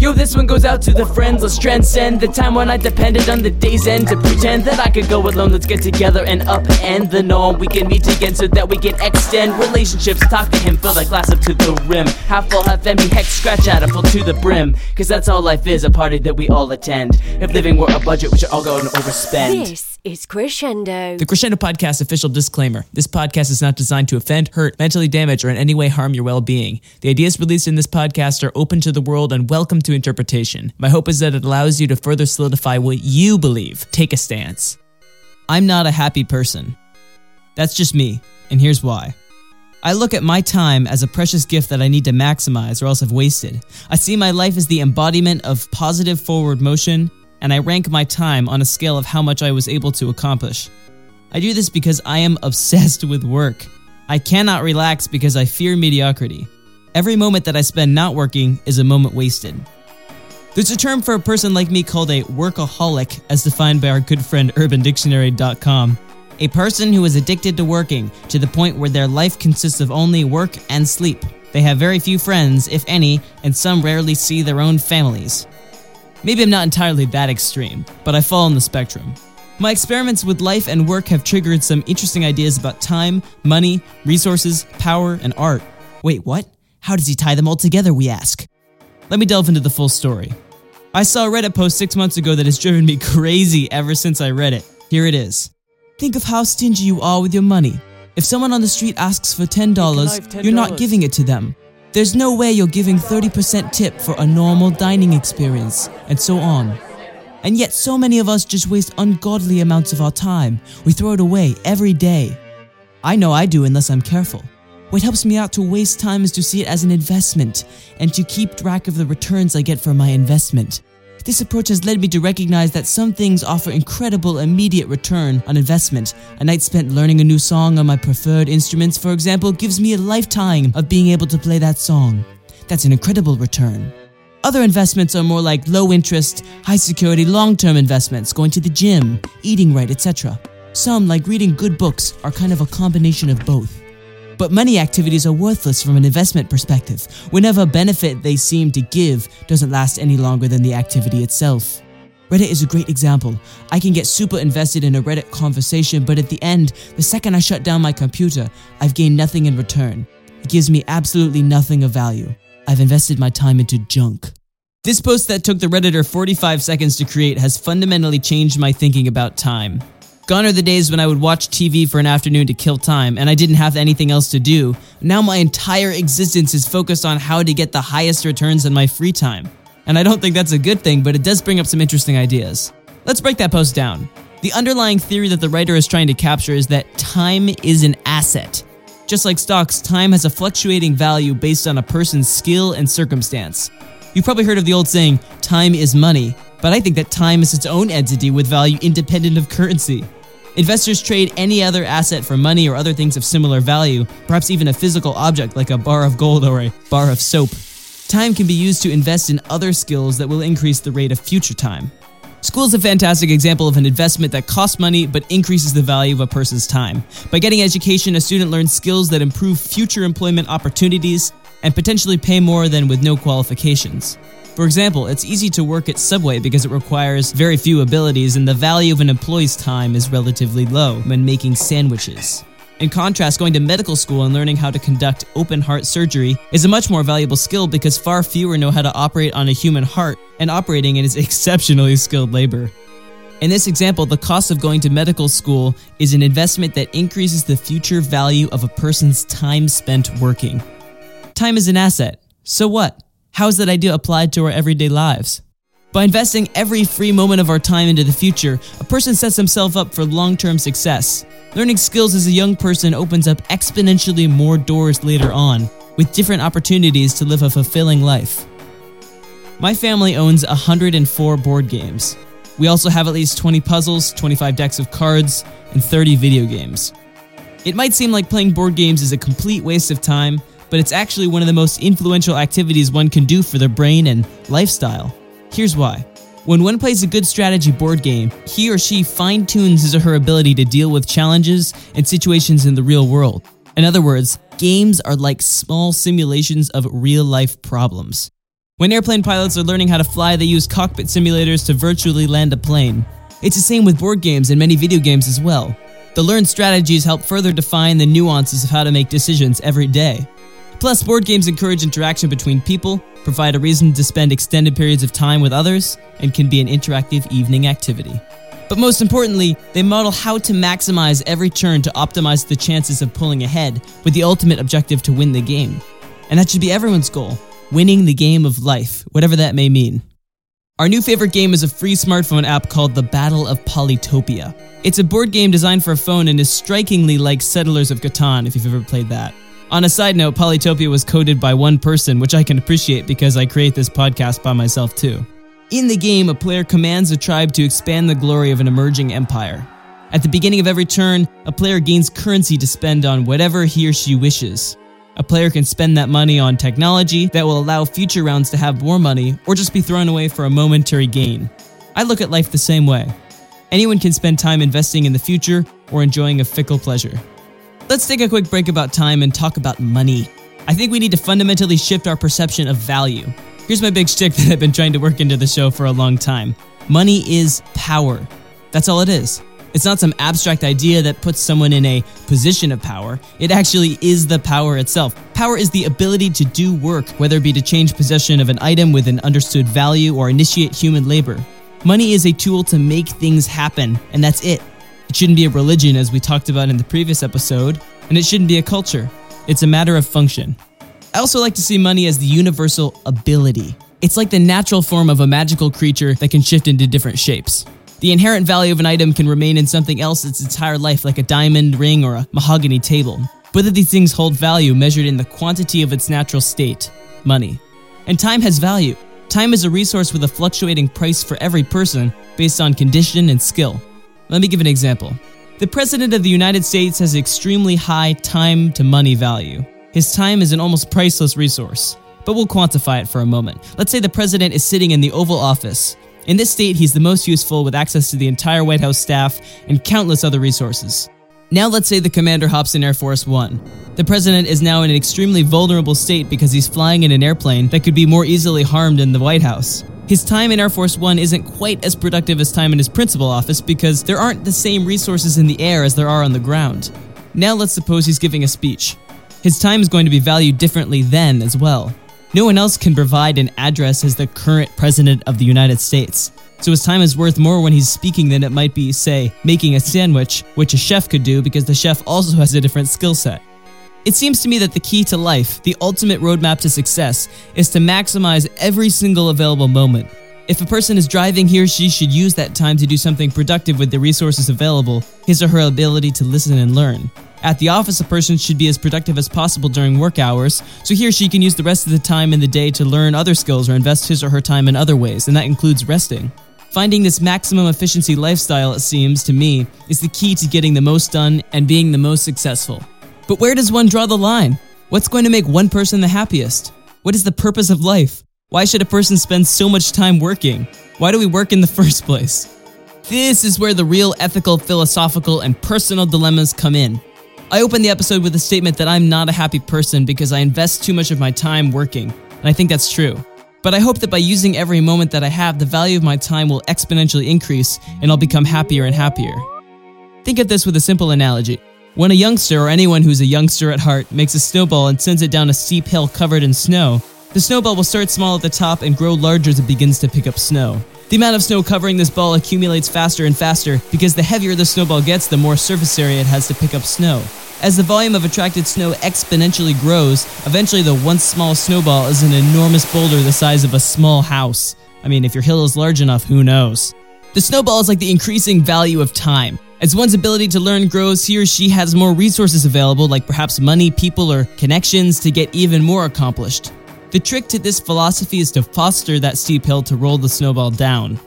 Yo, this one goes out to the friends. Let's transcend the time when I depended on the day's end to pretend that I could go alone. Let's get together and upend the norm. We can meet again so that we can extend relationships. Talk to him, fill that glass up to the rim. Half full, half empty, heck, scratch at it, full to the brim. Cause that's all life is, a party that we all attend. If living were a budget, we should all go and overspend. This is Crescendo. The Crescendo Podcast official disclaimer this podcast is not designed to offend, hurt, mentally damage, or in any way harm your well being. The ideas released in this podcast are open to the world and welcome to interpretation. My hope is that it allows you to further solidify what you believe. Take a stance. I'm not a happy person. That's just me, and here's why. I look at my time as a precious gift that I need to maximize or else I've wasted. I see my life as the embodiment of positive forward motion, and I rank my time on a scale of how much I was able to accomplish. I do this because I am obsessed with work. I cannot relax because I fear mediocrity. Every moment that I spend not working is a moment wasted. There's a term for a person like me called a workaholic, as defined by our good friend UrbanDictionary.com. A person who is addicted to working to the point where their life consists of only work and sleep. They have very few friends, if any, and some rarely see their own families. Maybe I'm not entirely that extreme, but I fall on the spectrum. My experiments with life and work have triggered some interesting ideas about time, money, resources, power, and art. Wait, what? How does he tie them all together, we ask? Let me delve into the full story. I saw a Reddit post six months ago that has driven me crazy ever since I read it. Here it is. Think of how stingy you are with your money. If someone on the street asks for $10, $10? you're not giving it to them. There's no way you're giving 30% tip for a normal dining experience, and so on. And yet, so many of us just waste ungodly amounts of our time. We throw it away every day. I know I do unless I'm careful. What helps me out to waste time is to see it as an investment and to keep track of the returns I get for my investment. This approach has led me to recognize that some things offer incredible immediate return on investment. A night spent learning a new song on my preferred instruments, for example, gives me a lifetime of being able to play that song. That's an incredible return. Other investments are more like low interest, high security, long term investments, going to the gym, eating right, etc. Some, like reading good books, are kind of a combination of both. But many activities are worthless from an investment perspective, whenever benefit they seem to give doesn't last any longer than the activity itself. Reddit is a great example. I can get super invested in a Reddit conversation, but at the end, the second I shut down my computer, I've gained nothing in return. It gives me absolutely nothing of value. I've invested my time into junk. This post that took the Redditor 45 seconds to create has fundamentally changed my thinking about time. Gone are the days when I would watch TV for an afternoon to kill time and I didn't have anything else to do. Now my entire existence is focused on how to get the highest returns in my free time. And I don't think that's a good thing, but it does bring up some interesting ideas. Let's break that post down. The underlying theory that the writer is trying to capture is that time is an asset. Just like stocks, time has a fluctuating value based on a person's skill and circumstance. You've probably heard of the old saying, time is money, but I think that time is its own entity with value independent of currency. Investors trade any other asset for money or other things of similar value, perhaps even a physical object like a bar of gold or a bar of soap. Time can be used to invest in other skills that will increase the rate of future time. School is a fantastic example of an investment that costs money but increases the value of a person's time. By getting education, a student learns skills that improve future employment opportunities and potentially pay more than with no qualifications. For example, it's easy to work at Subway because it requires very few abilities and the value of an employee's time is relatively low when making sandwiches. In contrast, going to medical school and learning how to conduct open heart surgery is a much more valuable skill because far fewer know how to operate on a human heart, and operating it is exceptionally skilled labor. In this example, the cost of going to medical school is an investment that increases the future value of a person's time spent working. Time is an asset. So what? How is that idea applied to our everyday lives? By investing every free moment of our time into the future, a person sets himself up for long term success. Learning skills as a young person opens up exponentially more doors later on, with different opportunities to live a fulfilling life. My family owns 104 board games. We also have at least 20 puzzles, 25 decks of cards, and 30 video games. It might seem like playing board games is a complete waste of time, but it's actually one of the most influential activities one can do for their brain and lifestyle. Here's why. When one plays a good strategy board game, he or she fine tunes his or her ability to deal with challenges and situations in the real world. In other words, games are like small simulations of real life problems. When airplane pilots are learning how to fly, they use cockpit simulators to virtually land a plane. It's the same with board games and many video games as well. The learned strategies help further define the nuances of how to make decisions every day. Plus, board games encourage interaction between people, provide a reason to spend extended periods of time with others, and can be an interactive evening activity. But most importantly, they model how to maximize every turn to optimize the chances of pulling ahead, with the ultimate objective to win the game. And that should be everyone's goal winning the game of life, whatever that may mean. Our new favorite game is a free smartphone app called The Battle of Polytopia. It's a board game designed for a phone and is strikingly like Settlers of Catan if you've ever played that. On a side note, Polytopia was coded by one person, which I can appreciate because I create this podcast by myself too. In the game, a player commands a tribe to expand the glory of an emerging empire. At the beginning of every turn, a player gains currency to spend on whatever he or she wishes. A player can spend that money on technology that will allow future rounds to have more money or just be thrown away for a momentary gain. I look at life the same way. Anyone can spend time investing in the future or enjoying a fickle pleasure. Let's take a quick break about time and talk about money. I think we need to fundamentally shift our perception of value. Here's my big stick that I've been trying to work into the show for a long time money is power. That's all it is. It's not some abstract idea that puts someone in a position of power. It actually is the power itself. Power is the ability to do work, whether it be to change possession of an item with an understood value or initiate human labor. Money is a tool to make things happen, and that's it. It shouldn't be a religion, as we talked about in the previous episode, and it shouldn't be a culture. It's a matter of function. I also like to see money as the universal ability. It's like the natural form of a magical creature that can shift into different shapes. The inherent value of an item can remain in something else its entire life, like a diamond ring or a mahogany table. Of these things hold value measured in the quantity of its natural state money. And time has value. Time is a resource with a fluctuating price for every person based on condition and skill. Let me give an example. The President of the United States has extremely high time to money value. His time is an almost priceless resource. But we'll quantify it for a moment. Let's say the President is sitting in the Oval Office. In this state, he's the most useful with access to the entire White House staff and countless other resources. Now, let's say the commander hops in Air Force One. The president is now in an extremely vulnerable state because he's flying in an airplane that could be more easily harmed in the White House. His time in Air Force One isn't quite as productive as time in his principal office because there aren't the same resources in the air as there are on the ground. Now let's suppose he's giving a speech. His time is going to be valued differently then as well. No one else can provide an address as the current President of the United States. So his time is worth more when he's speaking than it might be, say, making a sandwich, which a chef could do because the chef also has a different skill set. It seems to me that the key to life, the ultimate roadmap to success, is to maximize every single available moment. If a person is driving, he or she should use that time to do something productive with the resources available, his or her ability to listen and learn. At the office, a person should be as productive as possible during work hours, so he or she can use the rest of the time in the day to learn other skills or invest his or her time in other ways, and that includes resting. Finding this maximum efficiency lifestyle, it seems to me, is the key to getting the most done and being the most successful. But where does one draw the line? What's going to make one person the happiest? What is the purpose of life? Why should a person spend so much time working? Why do we work in the first place? This is where the real ethical, philosophical, and personal dilemmas come in. I opened the episode with a statement that I'm not a happy person because I invest too much of my time working, and I think that's true. But I hope that by using every moment that I have, the value of my time will exponentially increase and I'll become happier and happier. Think of this with a simple analogy. When a youngster, or anyone who's a youngster at heart, makes a snowball and sends it down a steep hill covered in snow, the snowball will start small at the top and grow larger as it begins to pick up snow. The amount of snow covering this ball accumulates faster and faster because the heavier the snowball gets, the more surface area it has to pick up snow. As the volume of attracted snow exponentially grows, eventually the once small snowball is an enormous boulder the size of a small house. I mean, if your hill is large enough, who knows? The snowball is like the increasing value of time. As one's ability to learn grows, he or she has more resources available, like perhaps money, people, or connections to get even more accomplished. The trick to this philosophy is to foster that steep hill to roll the snowball down.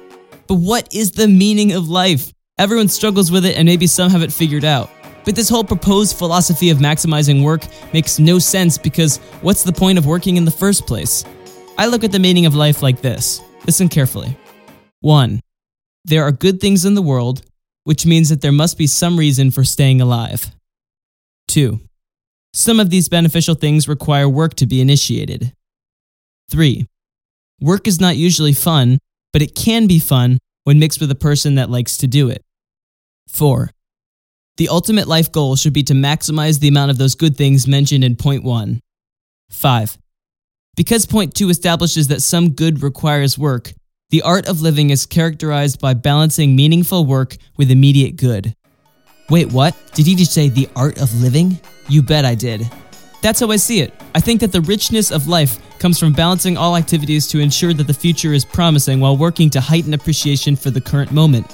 But what is the meaning of life? Everyone struggles with it, and maybe some have it figured out. But this whole proposed philosophy of maximizing work makes no sense because what's the point of working in the first place? I look at the meaning of life like this. Listen carefully. 1. There are good things in the world, which means that there must be some reason for staying alive. 2. Some of these beneficial things require work to be initiated. 3. Work is not usually fun, but it can be fun when mixed with a person that likes to do it. 4. The ultimate life goal should be to maximize the amount of those good things mentioned in point 1. 5. Because point 2 establishes that some good requires work, the art of living is characterized by balancing meaningful work with immediate good. Wait, what? Did he just say the art of living? You bet I did. That's how I see it. I think that the richness of life comes from balancing all activities to ensure that the future is promising while working to heighten appreciation for the current moment.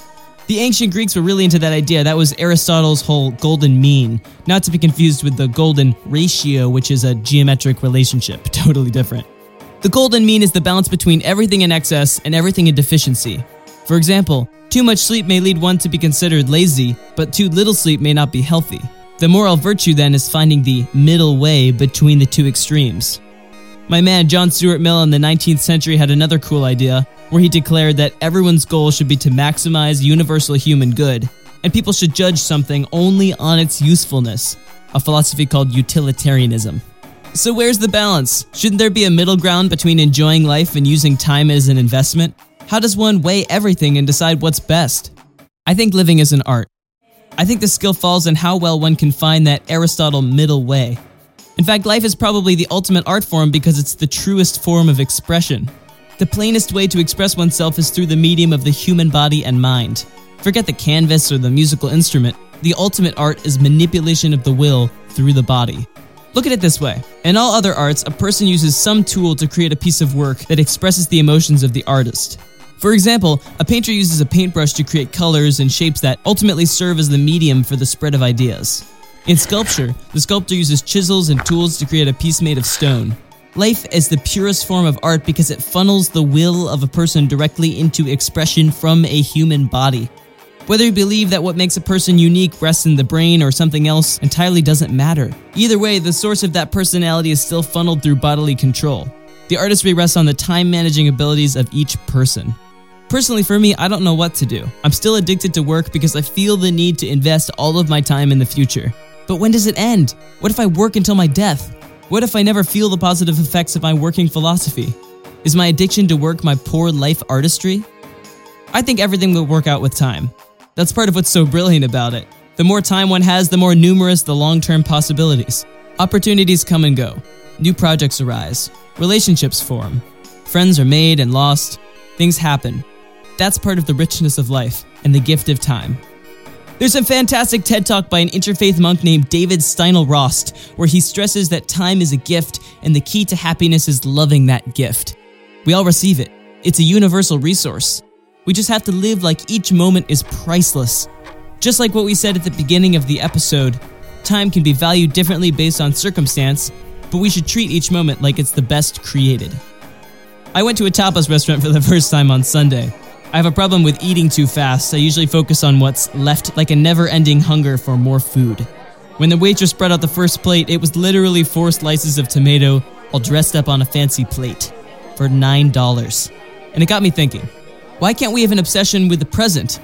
The ancient Greeks were really into that idea. That was Aristotle's whole golden mean, not to be confused with the golden ratio, which is a geometric relationship, totally different. The golden mean is the balance between everything in excess and everything in deficiency. For example, too much sleep may lead one to be considered lazy, but too little sleep may not be healthy. The moral virtue then is finding the middle way between the two extremes. My man John Stuart Mill in the 19th century had another cool idea where he declared that everyone's goal should be to maximize universal human good, and people should judge something only on its usefulness, a philosophy called utilitarianism. So, where's the balance? Shouldn't there be a middle ground between enjoying life and using time as an investment? How does one weigh everything and decide what's best? I think living is an art. I think the skill falls in how well one can find that Aristotle middle way. In fact, life is probably the ultimate art form because it's the truest form of expression. The plainest way to express oneself is through the medium of the human body and mind. Forget the canvas or the musical instrument. The ultimate art is manipulation of the will through the body. Look at it this way. In all other arts, a person uses some tool to create a piece of work that expresses the emotions of the artist. For example, a painter uses a paintbrush to create colors and shapes that ultimately serve as the medium for the spread of ideas. In sculpture, the sculptor uses chisels and tools to create a piece made of stone. Life is the purest form of art because it funnels the will of a person directly into expression from a human body. Whether you believe that what makes a person unique rests in the brain or something else entirely doesn't matter. Either way, the source of that personality is still funneled through bodily control. The artistry rests on the time managing abilities of each person. Personally, for me, I don't know what to do. I'm still addicted to work because I feel the need to invest all of my time in the future. But when does it end? What if I work until my death? What if I never feel the positive effects of my working philosophy? Is my addiction to work my poor life artistry? I think everything will work out with time. That's part of what's so brilliant about it. The more time one has, the more numerous the long term possibilities. Opportunities come and go, new projects arise, relationships form, friends are made and lost, things happen. That's part of the richness of life and the gift of time. There's a fantastic TED talk by an interfaith monk named David Steindl-Rast, where he stresses that time is a gift and the key to happiness is loving that gift. We all receive it, it's a universal resource. We just have to live like each moment is priceless. Just like what we said at the beginning of the episode, time can be valued differently based on circumstance, but we should treat each moment like it's the best created. I went to a tapas restaurant for the first time on Sunday. I have a problem with eating too fast. I usually focus on what's left like a never ending hunger for more food. When the waitress spread out the first plate, it was literally four slices of tomato, all dressed up on a fancy plate, for $9. And it got me thinking why can't we have an obsession with the present?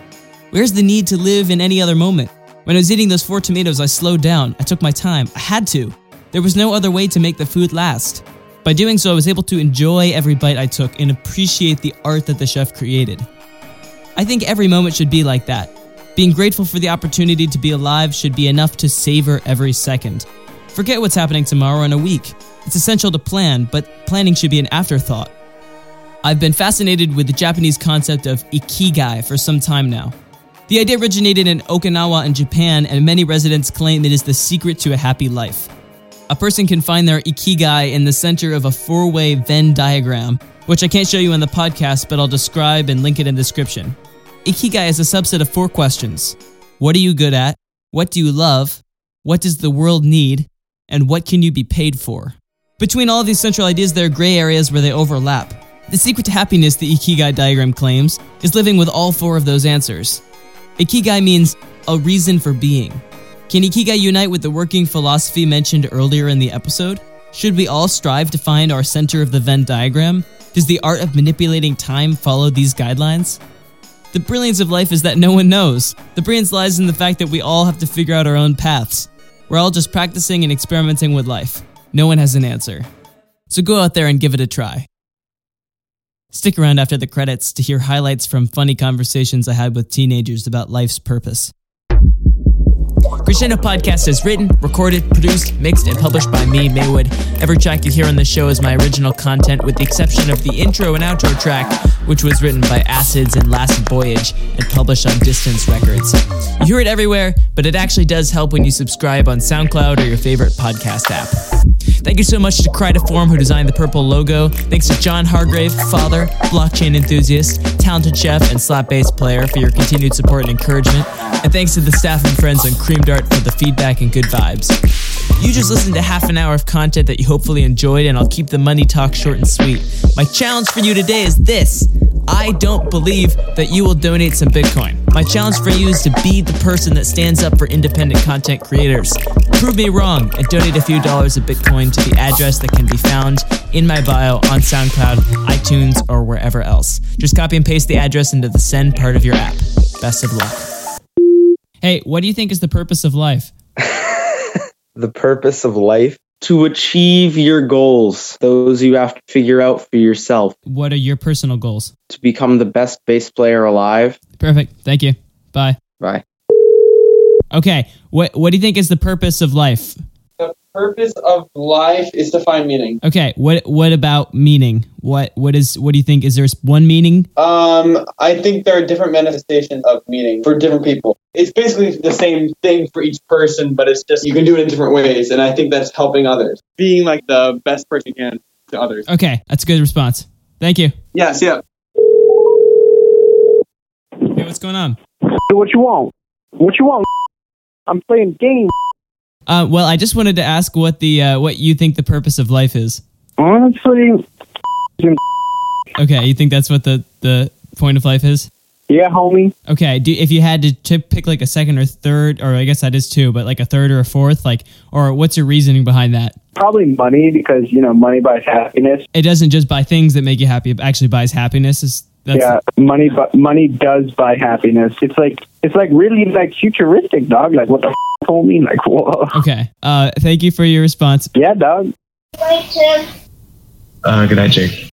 Where's the need to live in any other moment? When I was eating those four tomatoes, I slowed down. I took my time. I had to. There was no other way to make the food last. By doing so, I was able to enjoy every bite I took and appreciate the art that the chef created. I think every moment should be like that. Being grateful for the opportunity to be alive should be enough to savor every second. Forget what's happening tomorrow in a week. It's essential to plan, but planning should be an afterthought. I've been fascinated with the Japanese concept of ikigai for some time now. The idea originated in Okinawa in Japan, and many residents claim it is the secret to a happy life. A person can find their ikigai in the center of a four way Venn diagram, which I can't show you on the podcast, but I'll describe and link it in the description. Ikigai is a subset of four questions What are you good at? What do you love? What does the world need? And what can you be paid for? Between all of these central ideas, there are gray areas where they overlap. The secret to happiness, the Ikigai diagram claims, is living with all four of those answers. Ikigai means a reason for being. Can Ikigai unite with the working philosophy mentioned earlier in the episode? Should we all strive to find our center of the Venn diagram? Does the art of manipulating time follow these guidelines? The brilliance of life is that no one knows. The brilliance lies in the fact that we all have to figure out our own paths. We're all just practicing and experimenting with life. No one has an answer. So go out there and give it a try. Stick around after the credits to hear highlights from funny conversations I had with teenagers about life's purpose. Crescendo Podcast is written, recorded, produced, mixed, and published by me, Maywood. Every track you hear on the show is my original content, with the exception of the intro and outro track, which was written by Acids and Last Voyage and published on Distance Records. You hear it everywhere, but it actually does help when you subscribe on SoundCloud or your favorite podcast app. Thank you so much to Cridaform, who designed the purple logo. Thanks to John Hargrave, father, blockchain enthusiast, talented chef, and slap bass player for your continued support and encouragement. And thanks to the staff and friends on Cream Dart for the feedback and good vibes. You just listened to half an hour of content that you hopefully enjoyed, and I'll keep the money talk short and sweet. My challenge for you today is this I don't believe that you will donate some Bitcoin. My challenge for you is to be the person that stands up for independent content creators. Prove me wrong and donate a few dollars of Bitcoin to the address that can be found in my bio on SoundCloud, iTunes, or wherever else. Just copy and paste the address into the send part of your app. Best of luck. Hey, what do you think is the purpose of life? the purpose of life to achieve your goals those you have to figure out for yourself What are your personal goals? to become the best bass player alive Perfect. Thank you. Bye. bye Okay. What what do you think is the purpose of life? the purpose of life is to find meaning. Okay. What what about meaning? What what is what do you think is there one meaning? Um, I think there are different manifestations of meaning for different people. It's basically the same thing for each person, but it's just you can do it in different ways, and I think that's helping others, being like the best person you can to others. Okay, that's a good response. Thank you. Yes, yeah. Hey, what's going on? What you want? What you want? I'm playing games. Uh, well, I just wanted to ask what the uh, what you think the purpose of life is. Honestly, Okay, you think that's what the the point of life is? yeah, homie. Okay, do, if you had to, to pick like a second or third, or I guess that is two, but like a third or a fourth, like, or what's your reasoning behind that? Probably money because you know money buys happiness. It doesn't just buy things that make you happy; it actually buys happiness. Is that's yeah, money, bu- money does buy happiness. It's like it's like really like futuristic, dog. Like what the f- homie? Like whoa. okay? Uh, thank you for your response. Yeah, dog. Uh, good night, Jake.